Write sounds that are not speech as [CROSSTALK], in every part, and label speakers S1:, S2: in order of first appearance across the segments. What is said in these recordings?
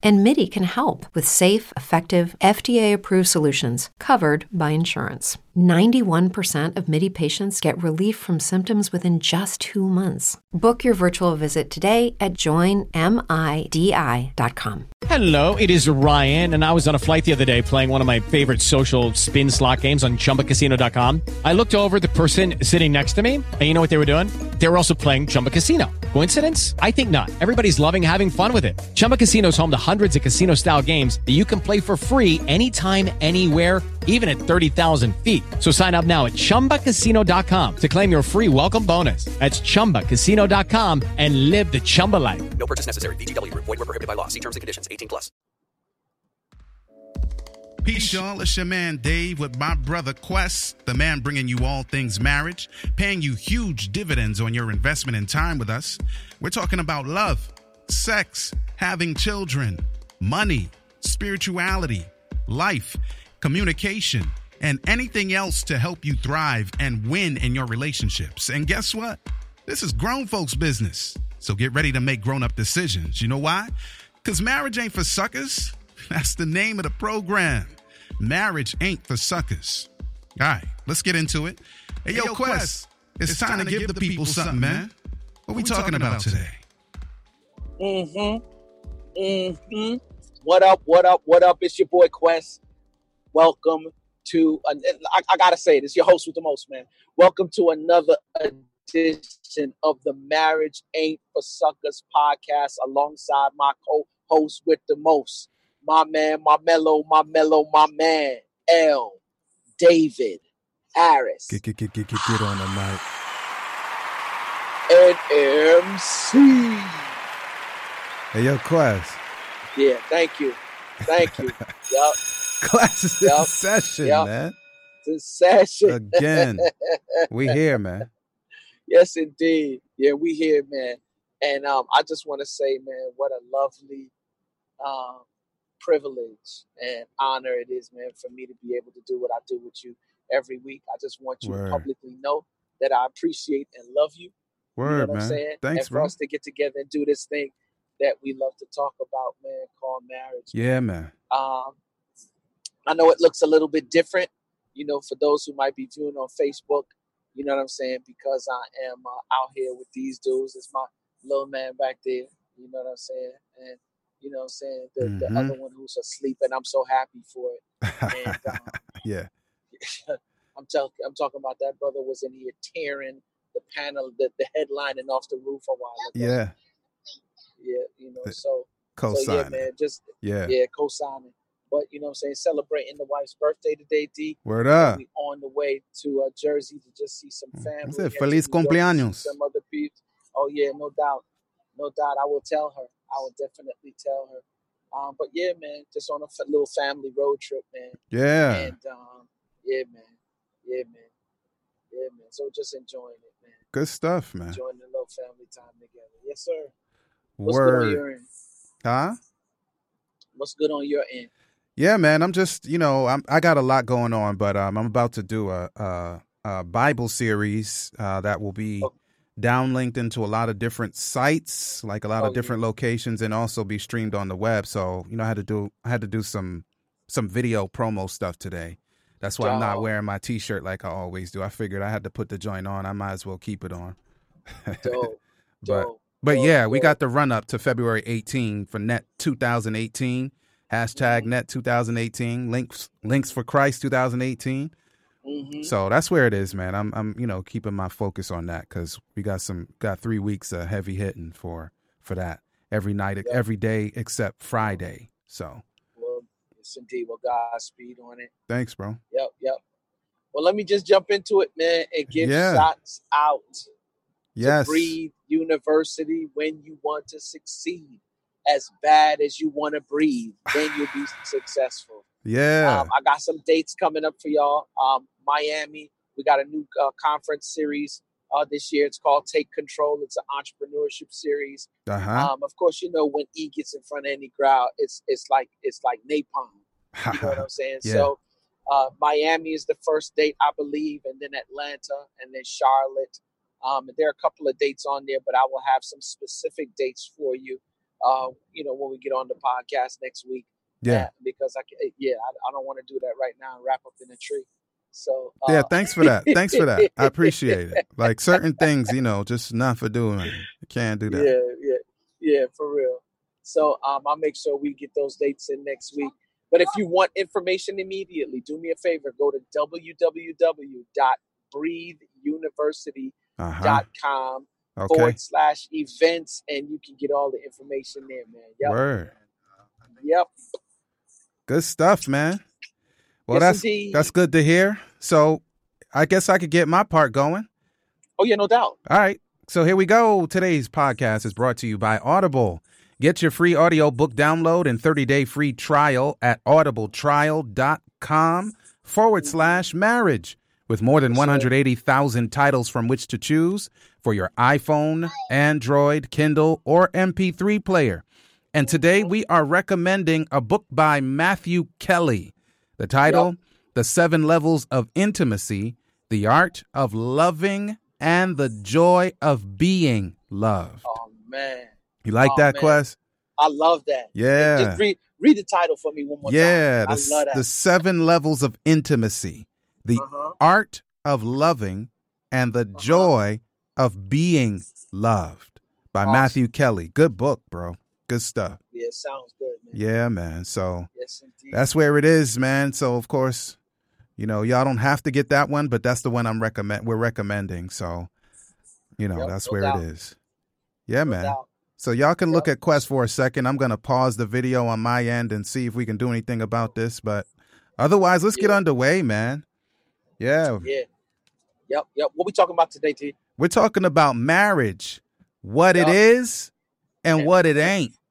S1: And MIDI can help with safe, effective, FDA approved solutions covered by insurance. 91% of MIDI patients get relief from symptoms within just two months. Book your virtual visit today at joinmidi.com.
S2: Hello, it is Ryan, and I was on a flight the other day playing one of my favorite social spin slot games on chumbacasino.com. I looked over the person sitting next to me, and you know what they were doing? They were also playing Chumba Casino. Coincidence? I think not. Everybody's loving having fun with it. Chumba Casino is home to hundreds of casino style games that you can play for free anytime, anywhere, even at 30,000 feet. So sign up now at chumbacasino.com to claim your free welcome bonus. That's chumbacasino.com and live the Chumba life.
S3: No purchase necessary. VGW Group. Void were prohibited by law. See terms and conditions. 18 plus.
S4: Peace, y'all. It's your man Dave with my brother Quest, the man bringing you all things marriage, paying you huge dividends on your investment in time with us. We're talking about love, sex, having children, money, spirituality, life, communication, and anything else to help you thrive and win in your relationships. And guess what? This is grown folks' business. So get ready to make grown up decisions. You know why? Because marriage ain't for suckers. [LAUGHS] That's the name of the program. Marriage ain't for suckers. All right, let's get into it. Hey, yo, Quest, it's, time, to give, the people something, man. What we talking about today?
S5: Mm-hmm. Mm-hmm. What up? What up? What up? It's your boy Quest. Welcome to. An, I, I gotta say this. Your host with the most, man. Welcome to another edition of the Marriage Ain't for Suckers podcast, alongside my co-host with the most, my man, my mellow, my mellow, my man, L. David Harris,
S6: Get get get get get get on the mic.
S5: and MC.
S6: Hey yo, class.
S5: Yeah, thank you, thank you. [LAUGHS] yup,
S6: Class is
S5: Yup.
S6: in session,
S5: Yup.
S6: man.
S5: the session
S6: Again. [LAUGHS] We here, man.
S5: Yes, indeed. Yeah, we here, man. And um, I just want to say, man, what a lovely um, privilege and honor it is, man, for me to be able to do what I do with you every week. I just want you
S6: Word.
S5: to publicly know that I appreciate and love you. You know
S6: Word,
S5: what I'm
S6: man.
S5: saying?
S6: Thanks,
S5: and for
S6: bro.
S5: us to get together and do this thing that we love to talk about, man, called marriage.
S6: Yeah, man.
S5: Um, I know it looks a little bit different, you know, for those who might be viewing on Facebook. You know what I'm saying? Because I am uh, out here with these dudes. It's my little man back there. You know what I'm saying? And you know what I'm saying? The,
S6: Mhm.
S5: the other one who's asleep, and I'm so happy for it. And [LAUGHS] um,
S6: yeah. [LAUGHS]
S5: I'm talking, I'm talking about that brother was in here tearing the panel, the, the headlining off the roof a while ago.
S6: Yeah.
S5: Yeah, you know. So, so yeah,
S6: Co-signing.
S5: man, just
S6: Yeah.
S5: yeah, co-signing. But you know what I'm saying, celebrating the wife's birthday today, D.
S6: Word up.
S5: We on the way to uh, Jersey to just see some
S6: Mm,
S5: family.
S6: that's it. Feliz
S5: New York to see
S6: cumpleaños.
S5: Some other people. Oh yeah, no doubt, no doubt. I will tell her. I will definitely tell her. Um, but yeah, man, just on a f- little family road trip, man.
S6: Yeah.
S5: And um, yeah, man, yeah, man, yeah, man. So just enjoying it, man.
S6: Good stuff, man.
S5: Enjoying the little family time together. Yes, sir. What's good on your
S6: Word.
S5: end?
S6: Huh?
S5: What's good on your end?
S6: Yeah, man. I'm just, you know, I'm I got a lot going on, but um, I'm about to do a a, a Bible series uh, that will be
S5: Oh.
S6: downlinked into a lot of different sites, like a lot
S5: Oh,
S6: of different locations, and also be streamed on the web. So, you know, I had to do I had to do some some video promo stuff today. That's why I'm not wearing my T-shirt like I always do. I figured I had to put the joint on. I might as well keep it on.
S5: Dope, [LAUGHS]
S6: But
S5: dope.
S6: But yeah, we got the run up to February 18 for Net 2018. Hashtag
S5: Mm-hmm.
S6: Net 2018. Links links for Christ 2018.
S5: Mhm.
S6: So that's where it is, man. I'm I'm you know keeping my focus on that because we got some got three weeks of heavy hitting for for that every night
S5: Yep.
S6: every day except Friday. So
S5: Well, yes, indeed. Well, Godspeed on it.
S6: thanks, bro.
S5: Yep, yep. Well, let me just jump into it, man, and give
S6: Yeah.
S5: shots out
S6: Yes.
S5: Breathe University when you want to succeed. As bad as you want to breathe, then you'll be successful.
S6: Yeah.
S5: Um, I got some dates coming up for y'all. Um, Miami, we got a new uh, conference series uh, this year. It's called Take Control. It's an entrepreneurship series.
S6: Uh huh.
S5: Um, of course, you know when E gets in front of any crowd, it's it's like it's like napalm. You know what [LAUGHS] I'm saying?
S6: Yeah.
S5: So uh, Miami is the first date, I believe, and then Atlanta, and then Charlotte. Um, there are a couple of dates on there, but I will have some specific dates for you. Uh, you know, when we get on the podcast next week.
S6: yeah.
S5: Uh, because I can, yeah, I, I don't want to do that right now and wrap up in a tree. So uh,
S6: Yeah, thanks for that. Thanks for that. I appreciate it. [LAUGHS] Like certain things, you know, just not for doing. You can't do that.
S5: Yeah, yeah, yeah, for real. So um, I'll make sure we get those dates in next week. But if you want information immediately, do me a favor. Go to www.breatheuniversity.com
S6: Uh-huh. Okay.
S5: forward slash events, and you can get all the information there, man. Yep.
S6: Word.
S5: Yep.
S6: Good stuff, man. Well,
S5: Yes,
S6: that's
S5: indeed.
S6: that's good to hear. So, I guess I could get my part going.
S5: Oh, yeah, no doubt.
S6: All right. So here we go. Today's podcast is brought to you by Audible. Get your free audio book download and 30-day free trial at audibletrial.com forward slash marriage. With more than 180,000 titles from which to choose for your iPhone, Android, Kindle, or MP3 player. And today we are recommending a book by Matthew Kelly. The title, The Seven Levels of Intimacy, The Art of Loving and the Joy of Being Loved.
S5: Oh, man.
S6: You like
S5: oh,
S6: that,
S5: man.
S6: Quest?
S5: I love that.
S6: Yeah.
S5: Just read, read the title for me one more
S6: Yeah,
S5: time.
S6: the,
S5: love that.
S6: the seven levels of intimacy, the
S5: Uh-huh.
S6: art of loving, and the joy of being loved by
S5: Awesome.
S6: Matthew Kelly. Good book, bro. Good stuff.
S5: Yeah, sounds good, man.
S6: Yeah, man. So
S5: Yes,
S6: that's where it is, man. So of course, you know, y'all don't have to get that one, but that's the one I'm recommend. We're recommending. So, you know,
S5: Yep,
S6: that's
S5: no
S6: where
S5: doubt.
S6: it is. Yeah,
S5: No
S6: man.
S5: doubt.
S6: So y'all can look at Quest for a second. I'm gonna pause the video on my end and see if we can do anything about this. But otherwise, let's get underway, man. Yeah,
S5: Yeah. Yep, yep. What we talking about today, T?
S6: we're talking about marriage, what it
S5: Yup.
S6: is, and what it ain't. [LAUGHS]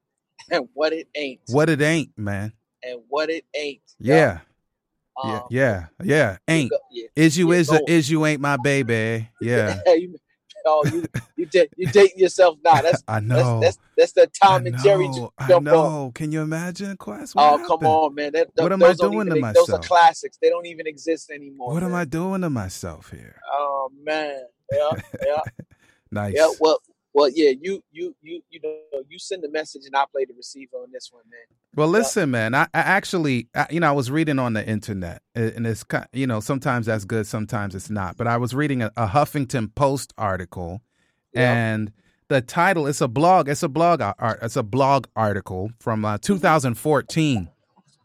S5: And what it ain't.
S6: What it ain't, man.
S5: And what it ain't.
S6: Yeah,
S5: Um,
S6: yeah, yeah, yeah. Ain't
S5: go- yeah.
S6: is you
S5: Yeah,
S6: is
S5: go.
S6: is you ain't my baby. [LAUGHS] Yeah,
S5: you, oh, you [LAUGHS] you did you dating yourself now? That's
S6: I know.
S5: that's that's, that's the Tom
S6: I
S5: and Jerry
S6: know,
S5: ju-
S6: I
S5: jump on.
S6: know. Can you imagine, Quest? What
S5: Oh come on, man! That,
S6: What am I doing
S5: even,
S6: to
S5: Those are classics. They don't even exist anymore.
S6: What am. I doing to myself here?
S5: Oh man, yeah, yeah, [LAUGHS]
S6: Nice.
S5: yeah. Well, well, yeah. You, you, you, you know, you send the message, and I play the receiver on this one, man.
S6: Well, listen, man. I, I actually, I, you know, I was reading on the internet, and it's kind, you know, sometimes that's good, sometimes it's not. But I was reading a, a Huffington Post article,
S5: Yeah.
S6: and the title it's a blog, it's a blog art, it's a blog article from uh, 2014.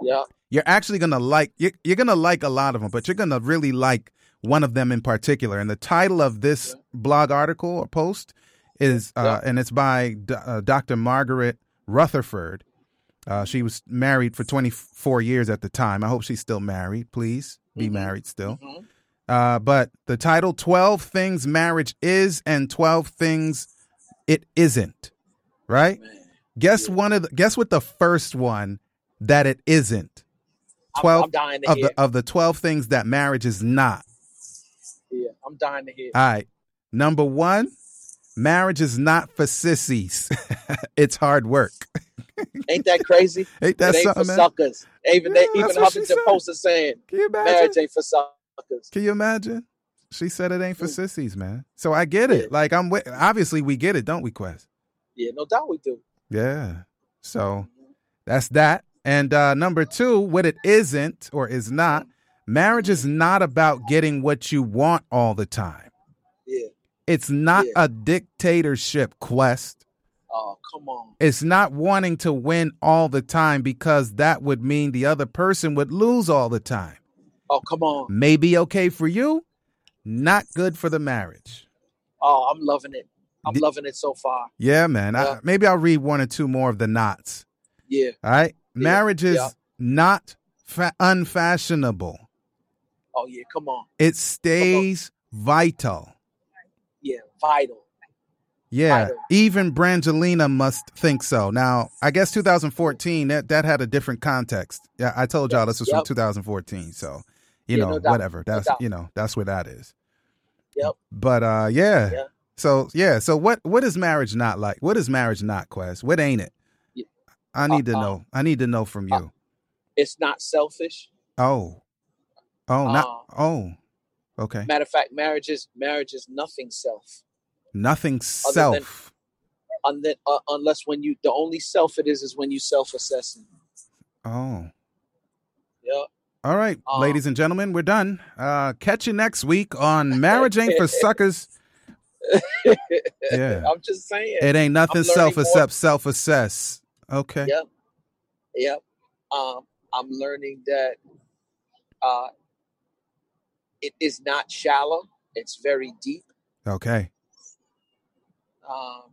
S5: Yeah,
S6: You're actually gonna like, you're, you're gonna like a lot of them, but you're gonna really like one of them in particular. And the title of this blog article or post is, uh, and it's by D- uh, Dr. Margaret Rutherford. Uh, she was married for 24 years at the time. I hope she's still married. Please be married still.
S5: Mhm.
S6: Uh, but the title 12 Things Marriage Is and 12 Things It Isn't. Right?
S5: man.
S6: Guess one of the, guess what the first one that it isn't.
S5: I'm-
S6: 12
S5: I'm, dying to
S6: of
S5: hear.
S6: the of the 12 things that marriage is not.
S5: yeah, I'm dying to hear.
S6: All right. Number 1, marriage is not for sissies. [LAUGHS] it's hard work.
S5: Ain't that crazy? [LAUGHS]
S6: Ain't that
S5: it ain't for
S6: man?
S5: suckers. Even
S6: Yeah,
S5: they, even
S6: that's what she
S5: Huffington. Post is saying
S6: Can you imagine?
S5: marriage ain't for suckers.
S6: Can you imagine? She said it ain't for
S5: Mm.
S6: sissies, man. So I get it.
S5: Yeah.
S6: Like I'm with, obviously we get it, don't we, Quest?
S5: Yeah, no doubt we do.
S6: Yeah. So that's that. And uh, number two, what it isn't or is not, marriage is not about getting what you want all the time.
S5: Yeah.
S6: It's not
S5: Yeah.
S6: a dictatorship quest.
S5: Oh, come on.
S6: It's not wanting to win all the time because that would mean the other person would lose all the time.
S5: Oh, come on.
S6: Maybe okay for you, not good for the marriage.
S5: Oh, I'm loving it. I'm loving it so far.
S6: Yeah, man. I, maybe I'll read one or two more of the knots.
S5: Yeah.
S6: All right.
S5: Yeah,
S6: Marriage is
S5: yeah.
S6: not fa- unfashionable.
S5: Oh, yeah. Come on.
S6: It stays vital.
S5: Yeah. Vital.
S6: Yeah,
S5: Vital.
S6: even Brangelina must think so. Now, I guess 2014 that that had a different context. Yeah, I told y'all this was from 2014, so you
S5: Yeah,
S6: know
S5: no
S6: whatever. That's
S5: doubt.
S6: you know that's where that is.
S5: Yep.
S6: But uh, yeah.
S5: Yeah.
S6: So yeah. So what what is marriage not like? What is marriage not, Quest? What ain't it?
S5: Yeah.
S6: I need to
S5: Uh, uh,
S6: know. I need to know from you.
S5: uh, It's not selfish.
S6: oh. Oh, not.
S5: uh,
S6: Oh. Okay.
S5: Matter of fact, marriage is marriage is nothing self.
S6: Nothing
S5: than-
S6: self.
S5: Unless, uh, unless when you the only self it is is when you self assessing.
S6: Oh.
S5: Yep.
S6: All right,
S5: Uh,
S6: ladies and gentlemen, we're done. Uh, catch you next week on Marriage Ain't for [LAUGHS] Suckers. Yeah.
S5: I'm just saying.
S6: It ain't nothing self
S5: more.
S6: except self assess. Okay.
S5: Yep. Yep. Um, I'm learning that uh, it is not shallow. It's very deep.
S6: Okay.
S5: Um,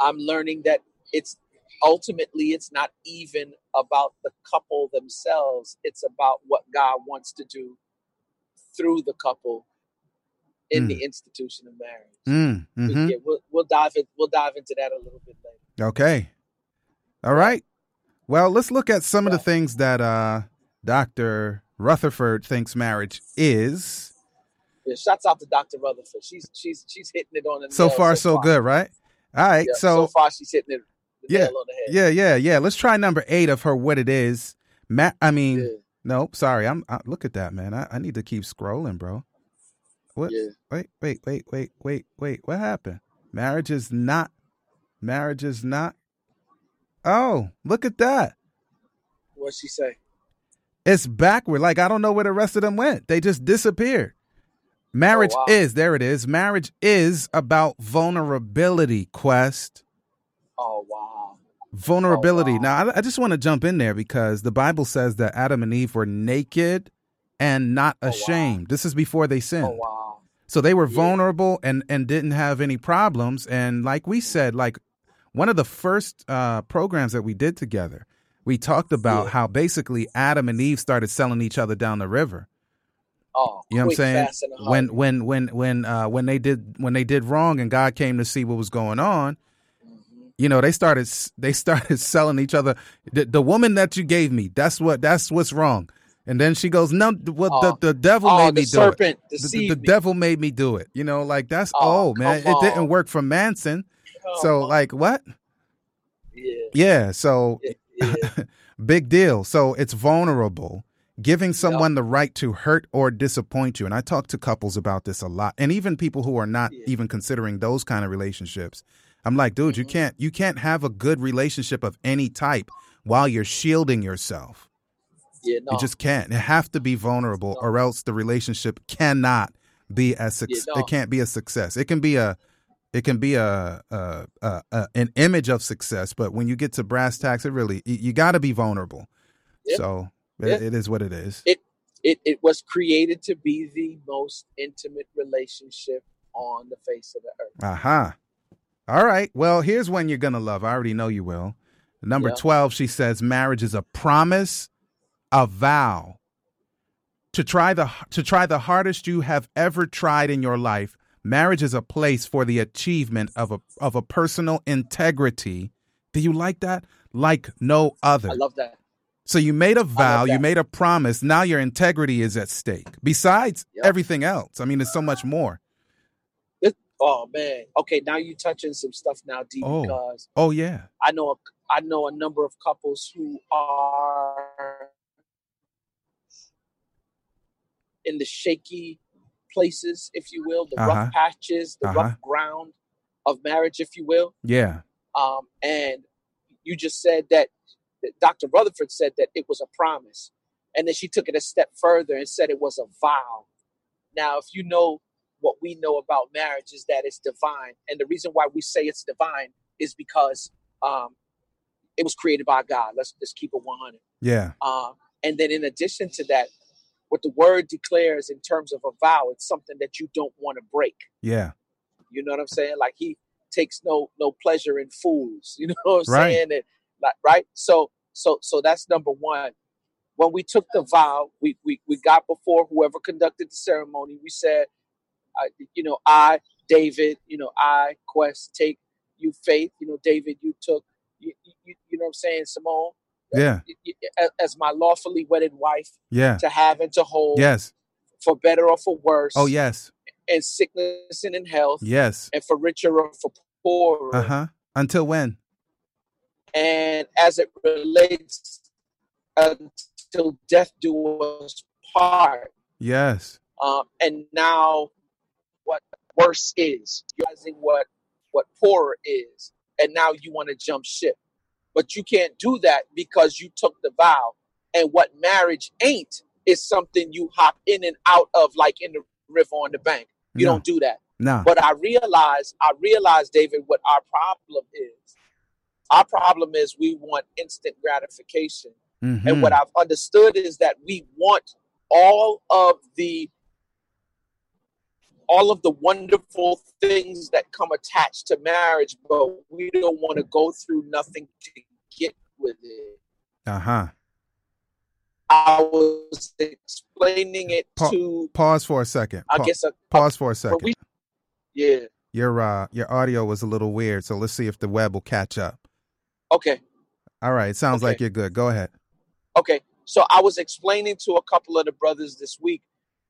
S5: I'm learning that it's ultimately it's not even about the couple themselves. It's about what God wants to do through the couple in
S6: Mm.
S5: the institution of marriage.
S6: Mm,
S5: We-
S6: hmm
S5: yeah, we'll, we'll dive in, we'll dive into that a little bit later.
S6: Okay. All right. Well, let's look at some of the things that uh, Dr. Rutherford thinks marriage is.
S5: Yeah, shouts out to Dr. Rutherford. She's she's she's hitting it on the
S6: So far, so good, right? All right.
S5: Yeah,
S6: so,
S5: so far she's hitting it the
S6: Yeah,
S5: nail on the head.
S6: yeah, yeah, yeah. Let's try number eight of her. What it is. Ma- I mean,
S5: Yeah.
S6: nope. Sorry. I'm. I, look at that, man. I, I need to keep scrolling, bro. What?
S5: Yeah.
S6: Wait, wait, wait, wait, wait, wait. What happened? Marriage is not. Marriage is not. Oh, look at that.
S5: What'd she say?
S6: It's backward. Like I don't know where the rest of them went. They just disappeared. Marriage
S5: wow.
S6: is there. It is. Marriage is about vulnerability. Quest
S5: Oh wow.
S6: vulnerability.
S5: wow.
S6: Now I, I just want to jump in there because the Bible says that Adam and Eve were naked and not
S5: Oh, wow.
S6: ashamed. This is before they sinned.
S5: Oh wow.
S6: So they were
S5: Yeah.
S6: vulnerable and and didn't have any problems. And like we said, like one of the first uh, programs that we did together, we talked about
S5: Yeah.
S6: how basically Adam and Eve started selling each other down the river.
S5: Oh,
S6: You know what I'm saying?
S5: fast, and a
S6: When when when when uh, when they did when they did wrong and God came to see what was going on,
S5: Mhm.
S6: you know they started they started [LAUGHS] selling each other. The, the woman that you gave me, that's what that's what's wrong. And then she goes, no, well,
S5: Oh.
S6: the, the devil
S5: Oh,
S6: made
S5: the
S6: me do it.
S5: serpent
S6: The, the, the devil made me do it. You know, like that's
S5: Oh,
S6: oh, man, it didn't work for Manson. So like what?
S5: yeah,
S6: Yeah, so
S5: yeah, yeah. [LAUGHS]
S6: big deal. So it's vulnerable, giving someone the right to hurt or disappoint you. And I talk to couples about this a lot, and even people who are not
S5: Yeah.
S6: even considering those kind of relationships. I'm like, dude, you
S5: Mhm.
S6: can't you can't have a good relationship of any type while you're shielding yourself.
S5: yeah. No,
S6: You just can't. You have to be vulnerable,
S5: No.
S6: or else the relationship cannot be a success.
S5: no.
S6: It can't be a success. It can be a, it can be a, a, a, a an image of success, but when you get to brass tacks, it really you, you got to be vulnerable.
S5: Yep.
S6: So it- it is what it is.
S5: it it it was created to be the most intimate relationship on the face of the earth.
S6: Aha. All right. Well, here's one you're gonna love. I already know you will. Number
S5: Yeah.
S6: twelve, she says, marriage is a promise, a vow. To try the to try the hardest you have ever tried in your life, marriage is a place for the achievement of a of a personal integrity. Do you like that? Like no other.
S5: I love that.
S6: So you made a vow, you made a promise. Now your integrity is at stake. Besides
S5: Yep.
S6: everything else, I mean, there's so much more.
S5: It- oh man. Okay, now you're touching some stuff now, D.
S6: Oh.
S5: Because
S6: Oh yeah,
S5: I know a, I know a number of couples who are in the shaky places, if you will, the
S6: Uh-huh.
S5: rough patches, the
S6: Uh-huh.
S5: rough ground of marriage, if you will.
S6: yeah,
S5: Um, and you just said that that Dr. Rutherford said that it was a promise. And then she took it a step further and said it was a vow. Now, if you know what we know about marriage is that it's divine. And the reason why we say it's divine is because um, it was created by God. Let's just keep it 100.
S6: yeah,
S5: Um, and then in addition to that, what the word declares in terms of a vow, it's something that you don't want to break.
S6: yeah.
S5: You know what I'm saying? Like he takes no no pleasure in fools. [LAUGHS] You know what I'm
S6: Right.
S5: saying? And like right. So so so that's number one. When we took the vow, we we we got before whoever conducted the ceremony. We said, uh, you know, I David, you know, I Quest take you Faith. You know, David, you took. You, you, you know what I'm saying, Simone?
S6: Yeah.
S5: As- As my lawfully wedded wife
S6: Yeah.
S5: to have and to hold
S6: Yes.
S5: for better or for worse,
S6: Oh yes,
S5: And sickness and in health,
S6: yes.
S5: and for richer or for poorer.
S6: Uh huh. Until when?
S5: And as it relates until death do us part.
S6: Yes.
S5: Um, and now what worse is realizing what what poorer is and now you want to jump ship but you can't do that because you took the vow and what marriage ain't is something you hop in and out of like in the river on the bank you
S6: No.
S5: don't do that
S6: No.
S5: but i realize i realize david what our problem is our problem is we want instant gratification
S6: Mhm.
S5: and what I've understood is that we want all of the all of the wonderful things that come attached to marriage, but we don't want to go through nothing to get with it.
S6: Uh huh.
S5: I was explaining it
S6: Pa-
S5: to
S6: Pause for a second.
S5: I guess a,
S6: pause for a second.
S5: we yeah.
S6: Your uh your audio was a little weird, so let's see if the web will catch up.
S5: Okay.
S6: All right, sounds
S5: Okay.
S6: like you're good. Go ahead.
S5: Okay. So I was explaining to a couple of the brothers this week.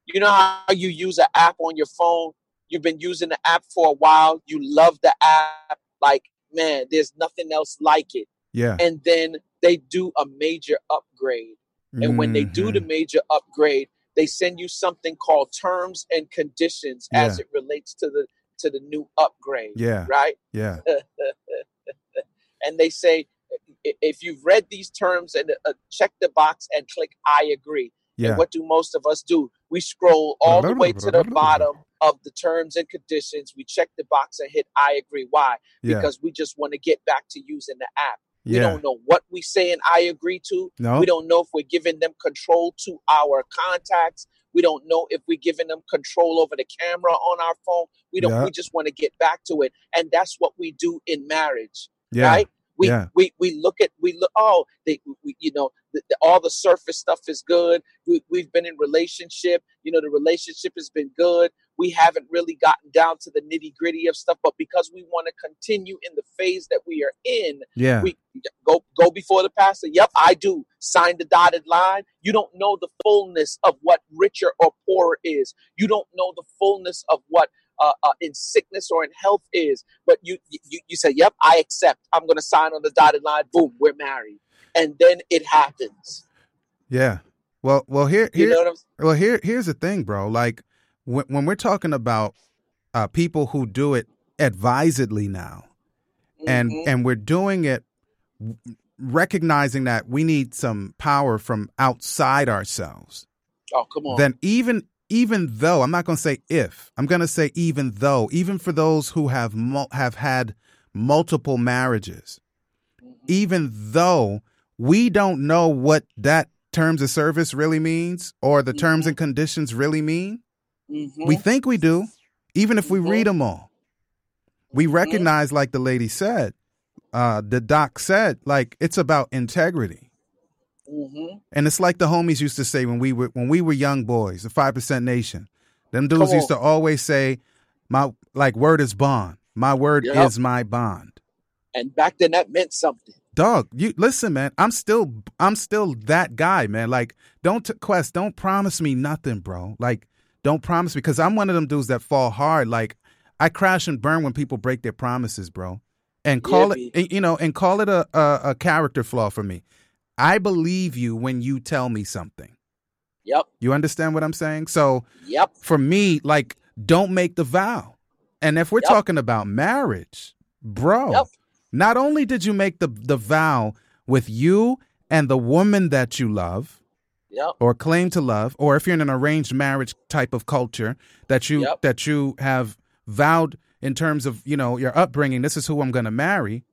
S5: You know how you use an app on your phone? You've been using the app for a while. You love the app. Like, man, there's nothing else like it.
S6: Yeah.
S5: And then they do a major upgrade. And when they do the
S6: Mhm.
S5: major upgrade, they send you something called terms and conditions as it relates to the to the new upgrade.
S6: Yeah.
S5: Right?
S6: Yeah. [LAUGHS]
S5: and they say if you've read these terms and uh, check the box and click I agree.
S6: Yeah.
S5: And what do most of us do? We scroll all the way to the bottom of the terms and conditions. We check the box and hit I agree. Why?
S6: Yeah.
S5: Because we just want to get back to using the app.
S6: Yeah.
S5: We don't know what we say and I agree to.
S6: No.
S5: We don't know if we're giving them control to our contacts. We don't know if we're giving them control over the camera on our phone. We don't.
S6: Yeah.
S5: We just want to get back to it, and that's what we do in marriage
S6: Yeah.
S5: right? We,
S6: Yeah.
S5: we we look at we look oh they we, you know the, the, all the surface stuff is good. We, we've been in relationship. You know the relationship has been good. We haven't really gotten down to the nitty gritty of stuff, but because we want to continue in the phase that we are in,
S6: Yeah.
S5: we go go before the pastor. Yep, I do. Sign the dotted line. You don't know the fullness of what richer or poorer is. You don't know the fullness of what uh, uh, in sickness or in health is. But you you you say, "Yep, I accept. I'm going to sign on the dotted line." Boom, we're married, and then it happens.
S6: yeah. Well, well here
S5: You
S6: here
S5: know?
S6: Well, here here's the thing, bro. Like when when we're talking about uh, people who do it advisedly now, and
S5: Mhm.
S6: and we're doing it recognizing that we need some power from outside ourselves.
S5: oh, come on.
S6: Then even even though I'm not going to say if I'm going to say even though even for those who have have had multiple marriages, even though we don't know what that terms of service really means or the terms
S5: Mhm.
S6: and conditions really mean.
S5: Mhm.
S6: We think we do, even if we
S5: Mhm.
S6: read them all. We
S5: Mhm.
S6: recognize, like the lady said, uh, the doc said, like it's about integrity.
S5: Mhm.
S6: And it's like the homies used to say when we were when we were young boys, the five percent nation. Them dudes used to always say, "My like word is bond. My word
S5: Yep.
S6: is my bond."
S5: And back then, that meant something.
S6: Dog, you listen, man. I'm still I'm still that guy, man. Like, don't t- quest, don't promise me nothing, bro. Like, don't promise me because I'm one of them dudes that fall hard. Like, I crash and burn when people break their promises, bro. And call
S5: Yeah,
S6: it, you know, and call it a, a a character flaw for me. I believe you when you tell me something.
S5: Yep.
S6: You understand what I'm saying? So
S5: Yep.
S6: for me, like, don't make the vow. And if we're
S5: Yep.
S6: talking about marriage, bro,
S5: Yep.
S6: not only did you make the the vow with you and the woman that you love
S5: Yep.
S6: or claim to love, or if you're in an arranged marriage type of culture that you
S5: Yep.
S6: that you have vowed in terms of you know your upbringing, this is who I'm going to marry,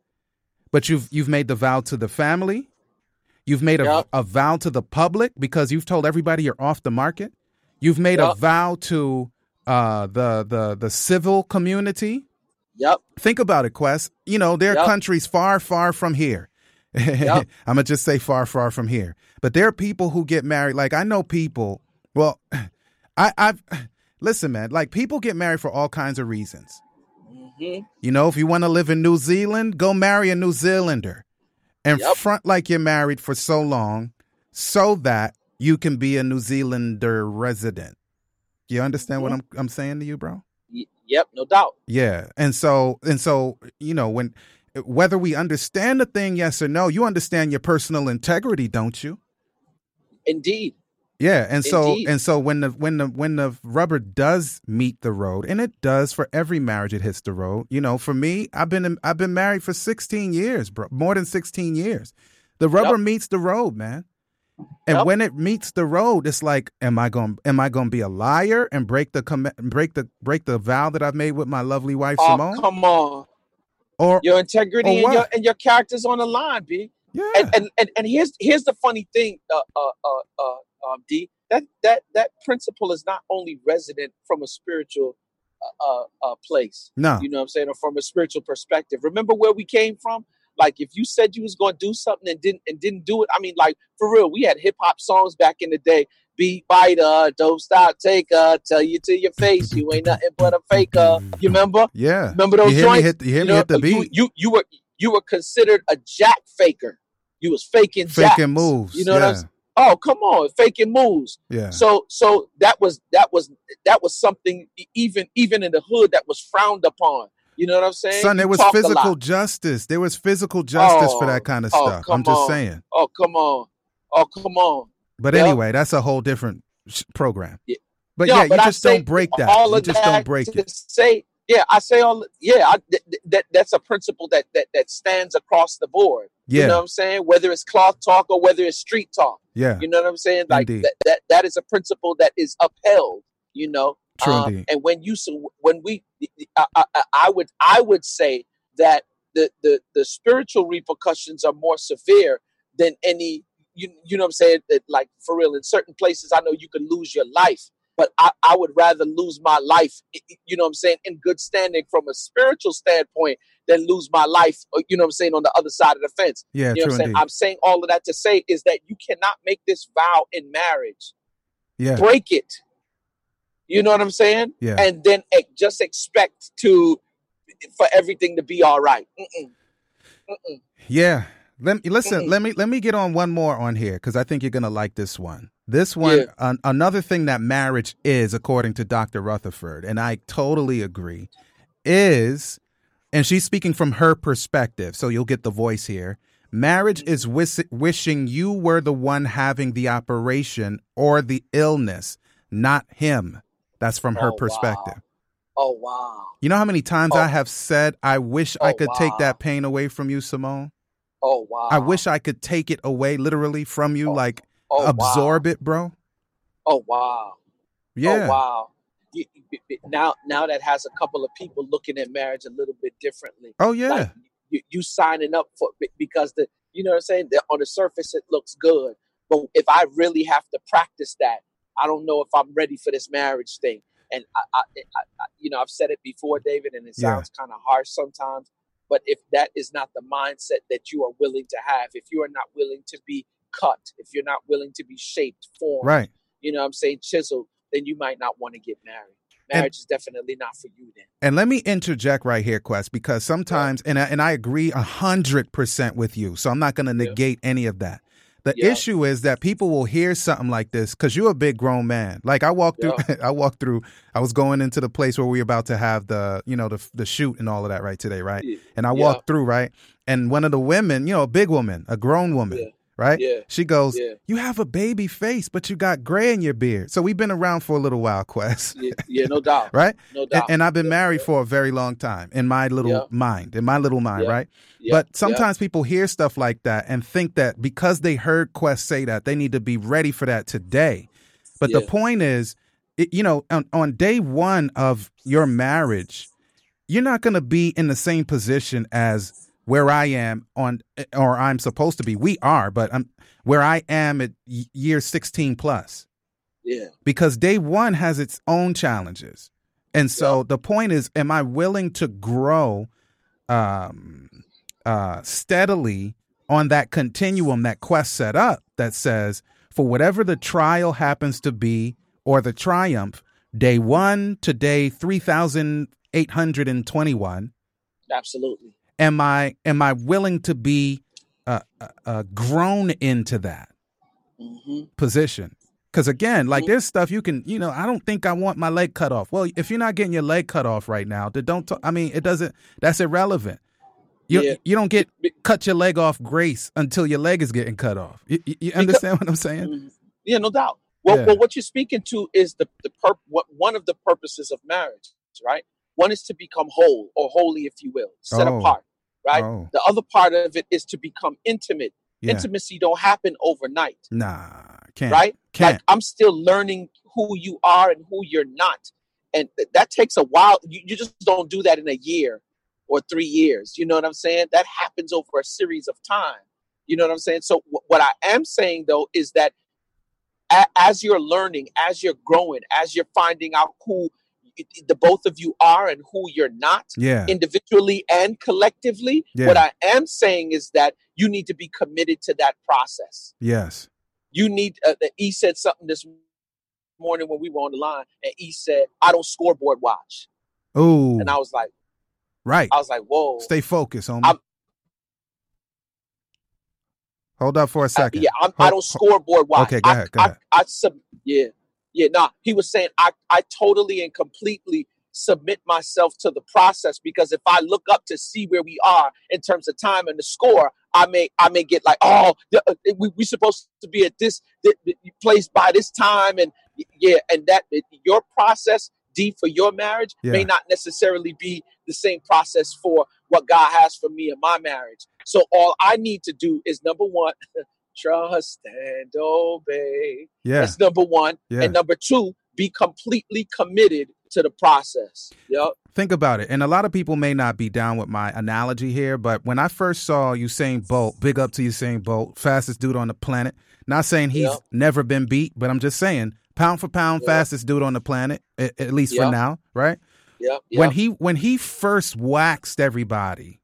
S6: but you've you've made the vow to the family, you've made a,
S5: Yep.
S6: a vow to the public because you've told everybody you're off the market, you've made a vow to uh, the the the civil community.
S5: Yep.
S6: Think about it, Quest. You know, there are
S5: Yep.
S6: countries far, far from here. [LAUGHS]
S5: Yep.
S6: I'm gonna just say far, far from here. But there are people who get married. Like I know people. Well, I, I've listen, man. Like people get married for all kinds of reasons.
S5: Mhm.
S6: You know, if you want to live in New Zealand, go marry a New Zealander, and
S5: Yep.
S6: front like you're married for so long, so that you can be a New Zealander resident. You understand what
S5: Mhm.
S6: I'm I'm saying to you, bro?
S5: Y- yep, no doubt.
S6: Yeah. And so and so, you know, when whether we understand the thing, yes or no, you understand your personal integrity, don't you?
S5: Indeed.
S6: Yeah, and so
S5: Indeed.
S6: and so when the when the when the rubber does meet the road, and it does for every marriage, it hits the road. You know, for me, I've been I've been married for sixteen years, bro, more than sixteen years. The rubber
S5: Yep.
S6: meets the road, man. And
S5: Yep.
S6: when it meets the road, it's like, am I going? Am I going to be a liar and break the com- break the break the vow that I've made with my lovely wife
S5: Oh,
S6: Simone?
S5: come on.
S6: Or
S5: Your integrity
S6: Or
S5: and your and your character's on the line, B.
S6: yeah,
S5: And and, and, and here's here's the funny thing, uh, uh, uh, uh, um, D. That that that principle is not only resident from a spiritual uh, uh, uh, place.
S6: no,
S5: You know what I'm saying, or from a spiritual perspective. Remember where we came from? Like if you said you was going to do something and didn't and didn't do it, I mean, like for real, we had hip hop songs back in the day. Beat biter, don't stop, taker, tell you to your face, you ain't nothing but a faker. You remember?
S6: yeah.
S5: Remember those
S6: You hear me
S5: joints?
S6: hit? You hear me
S5: know,
S6: hit the beat?
S5: You you were you were considered a jack faker. You was faking jacks.
S6: Faking moves.
S5: You know what. I'm saying? Oh, come on, faking moves.
S6: Yeah.
S5: So so that was that was that was something even even in the hood that was frowned upon. You know what I'm saying?
S6: Son, there was physical justice. There was physical justice for
S5: Oh,
S6: that kind of
S5: oh,
S6: stuff. I'm just
S5: on.
S6: saying.
S5: Oh come on. Oh come on.
S6: But anyway, that's a whole different sh- program.
S5: Yeah.
S6: But
S5: Yo,
S6: yeah, you
S5: I
S6: just don't break that.
S5: All
S6: You just
S5: that
S6: don't break
S5: to
S6: it.
S5: Say yeah, I say all. Yeah, I, th- th- that that's a principle that that that stands across the board.
S6: Yeah,
S5: You know what I'm saying? Whether it's cloth talk or whether it's street talk.
S6: yeah,
S5: You know what I'm saying? Like
S6: Indeed.
S5: that, that that is a principle that is upheld. You know,
S6: True
S5: Uh, and when you so when we, I, I, I would I would say that the the the spiritual repercussions are more severe than any. You you know what I'm saying? That like for real, in certain places, I know you can lose your life, but I, I would rather lose my life. You know what I'm saying? In good standing from a spiritual standpoint, than lose my life. uh, You know what I'm saying on the other side of the fence.
S6: Yeah,
S5: You know
S6: true
S5: what I'm saying?
S6: indeed.
S5: I'm saying all of that to say is that you cannot make this vow in marriage.
S6: Yeah,
S5: Break it. You know what I'm saying?
S6: yeah.
S5: And then just expect to for everything to be all right. Mm-mm. Mm-mm.
S6: Yeah. Let me listen.
S5: Mm-mm.
S6: Let me let me get on one more on here because I think you're gonna like this one. This one,
S5: Yeah.
S6: an, another thing that marriage is, according to Dr. Rutherford, and I totally agree, is, and she's speaking from her perspective, so you'll get the voice here. Marriage is wish, wishing you were the one having the operation or the illness, not him. That's from her
S5: Oh, wow.
S6: perspective.
S5: Oh wow.
S6: You know how many times
S5: Oh.
S6: I have said, I wish I
S5: Oh,
S6: could take that pain away from you, Simone?
S5: Oh wow.
S6: I wish I could take it away literally from you,
S5: Oh,
S6: like
S5: oh,
S6: absorb
S5: wow.
S6: it, bro.
S5: Oh wow.
S6: Oh, yeah.
S5: Oh wow. Now now that has a couple of people looking at marriage a little bit differently.
S6: Oh, yeah.
S5: Like you, you signing up for because the you know what I'm saying? The, on the surface it looks good, but if I really have to practice that, I don't know if I'm ready for this marriage thing. And I, I, I, you know, I've said it before, David, and it
S6: Yeah.
S5: sounds kind of harsh sometimes. But if that is not the mindset that you are willing to have, if you are not willing to be cut, if you're not willing to be shaped, formed,
S6: right.
S5: you know what I'm saying, chiseled, then you might not want to get married.
S6: And-
S5: Marriage is definitely not for you then.
S6: And let me interject right here, Quest, because sometimes, and I, and I agree a hundred percent with you, so I'm not going to negate any of that. The
S5: Yeah.
S6: issue is that people will hear something like this because you're a big grown man. Like I walked through, [LAUGHS] I walked through. I was going into the place where we were about to have the, you know, the the shoot and all of that right today, right? And I
S5: Yeah.
S6: walked through, right? And one of the women, you know, a big woman, a grown woman,
S5: Yeah.
S6: Right?
S5: Yeah.
S6: She goes,
S5: Yeah.
S6: "You have a baby face, but you got gray in your beard." So we've been around for a little while, Quest,
S5: Yeah, yeah no doubt. [LAUGHS]
S6: right?
S5: No
S6: And,
S5: doubt.
S6: and I've been
S5: Yeah,
S6: married for a very long time in my little mind, in my little mind, right? But sometimes people hear stuff like that and think that because they heard Quest say that, they need to be ready for that today. But the point is, it, you know, on, on day one of your marriage, you're not going to be in the same position as where I am on, or I'm supposed to be. We are, but I'm where I am at year 16 plus
S5: Yeah.
S6: because day one has its own challenges. And so the point is, am I willing to grow um, uh, steadily on that continuum that Quest set up that says, for whatever the trial happens to be or the triumph, day one to day 3,821,
S5: Absolutely.
S6: Am I, am I willing to be uh, uh, uh, grown into that
S5: hmm
S6: position? Because again, like
S5: Mhm.
S6: there's stuff you can, you know, I don't think I want my leg cut off. Well, if you're not getting your leg cut off right now, then don't. Talk, I mean, it doesn't. That's irrelevant. You
S5: Yeah.
S6: you don't get cut your leg off grace until your leg is getting cut off. You, you- understand what I'm saying?
S5: Mhm. Yeah, no doubt. Well,
S6: Yeah.
S5: well, what you're speaking to is the the perp. What one of the purposes of marriage, right? One is to become whole or holy, if you will, set
S6: Oh.
S5: apart, right?
S6: Oh,
S5: The other part of it is to become intimate.
S6: yeah.
S5: Intimacy don't happen overnight,
S6: Nah, can't.
S5: right?
S6: Can't.
S5: Like I'm still learning who you are and who you're not, and th- that takes a while. You, you just don't do that in a year or three years. You know what I'm saying? That happens over a series of time. You know what I'm saying? So wh- what I am saying though is that a- as you're learning, as you're growing, as you're finding out who the both of you are and who you're not,
S6: yeah.
S5: individually and collectively,
S6: Yeah.
S5: what I am saying is that you need to be committed to that process
S6: yes.
S5: you need uh, uh, E said something this morning when we were on the line and E said I don't scoreboard watch
S6: Ooh.
S5: and I was like
S6: right.
S5: I was like whoa
S6: Stay focused, homie. Hold up for a second.
S5: yeah I'm, I don't scoreboard watch
S6: Okay, go
S5: I,
S6: ahead, go
S5: I,
S6: ahead.
S5: I, sub yeah yeah nah he was saying I I totally and completely submit myself to the process because if I look up to see where we are in terms of time and the score I may I may get like oh uh, we we supposed to be at this th- th- place by this time and yeah and that your process D for your marriage
S6: Yeah.
S5: may not necessarily be the same process for what God has for me in my marriage. So all I need to do is number one, [LAUGHS] trust and obey.
S6: Yeah.
S5: That's number one.
S6: Yeah.
S5: And number two, be completely committed to the process. Yep.
S6: Think about it. And a lot of people may not be down with my analogy here, but when I first saw Usain Bolt, big up to Usain Bolt, fastest dude on the planet. Not saying he's
S5: Yeah.
S6: never been beat, but I'm just saying pound for pound
S5: Yeah.
S6: fastest dude on the planet, at, at least for now, right?
S5: Yep. Yep.
S6: When he when he first waxed everybody,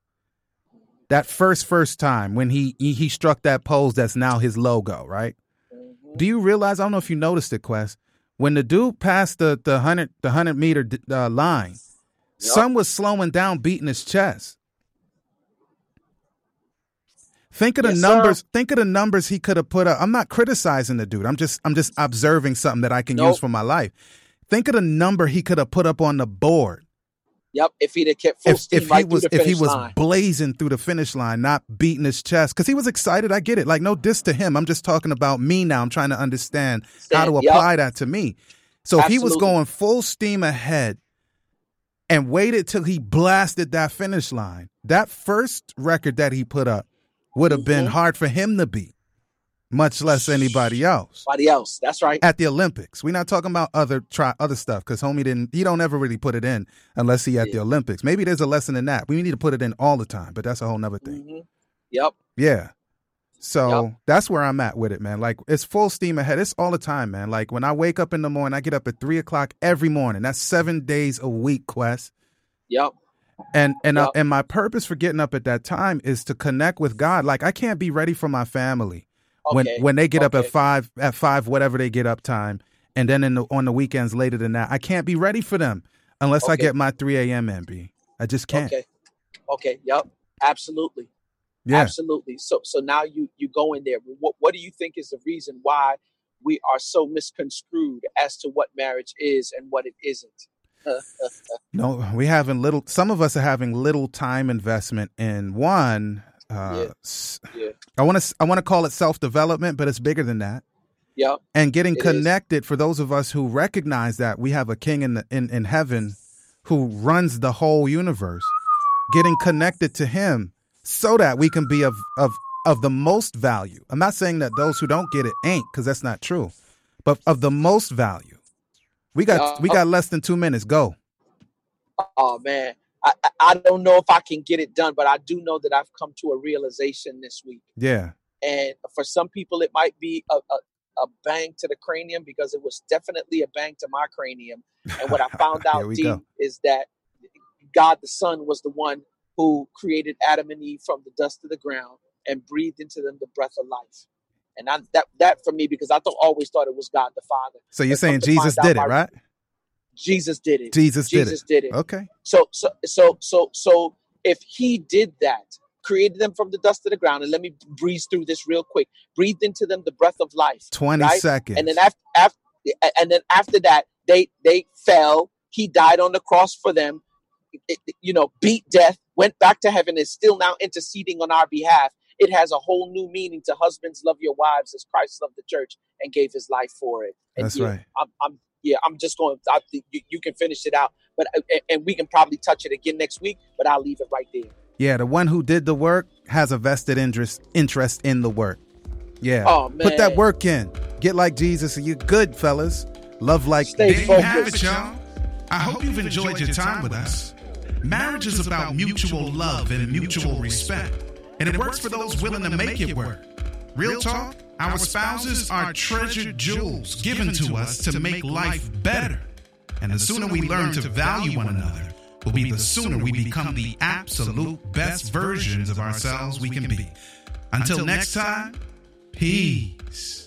S6: that first first time when he he, he struck that pose that's now his logo, right?
S5: Mhm.
S6: Do you realize? I don't know if you noticed it, Quest. When the dude passed the the hundred the hundred meter d- uh, line,
S5: Yup.
S6: some was slowing down, beating his chest. Think of the
S5: Yes, sir.
S6: numbers. Think of the numbers he could have put up. I'm not criticizing the dude. I'm just I'm just observing something that I can use for my life. Think of the number he could have put up on the board
S5: Yep. If he'd have kept full
S6: if,
S5: steam
S6: if
S5: right
S6: he was if he was
S5: line.
S6: blazing through the finish line, not beating his chest because he was excited. I get it. Like no diss to him. I'm just talking about me now. I'm trying to understand how to
S5: Yep.
S6: apply that to me. So if he was going full steam ahead and waited till he blasted that finish line, that first record that he put up would have been
S5: Mhm.
S6: hard for him to beat, much less anybody else
S5: Somebody else. That's right.
S6: at the Olympics. We're not talking about other try other stuff because homie didn't. He don't ever really put it in unless he at the Olympics. Maybe there's a lesson in that. We need to put it in all the time, but that's a whole nother thing.
S5: hmm Yep.
S6: Yeah. So
S5: Yep.
S6: that's where I'm at with it, man. Like it's full steam ahead. It's all the time, man. Like when I wake up in the morning, I get up at three o'clock every morning. That's seven days a week, Quest.
S5: Yep.
S6: And and uh,
S5: Yep.
S6: and my purpose for getting up at that time is to connect with God. Like I can't be ready for my family when
S5: Okay.
S6: when they get up at five at five whatever they get up time, and then in the, on the weekends later than that, I can't be ready for them unless I get my three a.m. MB. I just can't.
S5: Okay. Okay. Yep. Absolutely.
S6: Yeah.
S5: Absolutely. So so now you you go in there. What what do you think is the reason why we are so misconstrued as to what marriage is and what it isn't? [LAUGHS]
S6: No, we having little. Some of us are having little time investment in one. Uh,
S5: Yeah. Yeah.
S6: I want to. I want to call it self development, but it's bigger than that.
S5: Yep.
S6: And getting
S5: It is.
S6: connected for those of us who recognize that we have a King in the in, in heaven who runs the whole universe. Getting connected to Him so that we can be of of of the most value. I'm not saying that those who don't get it ain't, because that's not true. But of the most value. We got we
S5: Yeah.
S6: got less than two minutes. Go.
S5: Oh man. I, I- don't know if I can get it done, but I do know that I've come to a realization this week.
S6: Yeah.
S5: And for some people, it might be a, a, a bang to the cranium because it was definitely a bang to my cranium. And what I [LAUGHS] found out,
S6: we
S5: D,
S6: go.
S5: is that God the Son was the one who created Adam and Eve from the dust of the ground and breathed into them the breath of life. And I, that that for me because I thought always thought it was God the Father.
S6: So you're saying Jesus did it,
S5: my-
S6: right?
S5: Jesus did it.
S6: Jesus did
S5: Jesus
S6: it.
S5: did it.
S6: Okay.
S5: So so so so so if he did that, created them from the dust of the ground. And let me breeze through this real quick. Breathed into them the breath of life.
S7: 20
S5: right?
S7: seconds.
S5: And then after, after and then after that, they they fell. He died on the cross for them. It- it- you know, beat death, went back to heaven, is still now interceding on our behalf. It has a whole new meaning to husbands love your wives as Christ loved the church and gave his life for it. And
S7: That's
S5: yeah,
S7: right.
S5: I'm, I'm yeah, I'm just going. I, think you, you can finish it out, but uh, and- and we can probably touch it again next week. But I'll leave it right there.
S7: Yeah, the one who did the work has a vested interest interest in the work. Yeah.
S5: Oh,
S7: Put that work in. Get like Jesus and you're good, fellas. Love like
S5: Stay
S6: There you
S5: focused.
S6: have it, y'all. I hope you've enjoyed your time with us. Marriage is about mutual love and mutual respect, and it works for those willing to make it work. Real talk, our spouses are treasured jewels given to us to make life better. And the sooner we learn to value one another, will be the sooner we become the absolute best versions of ourselves we can be. Until next time, peace.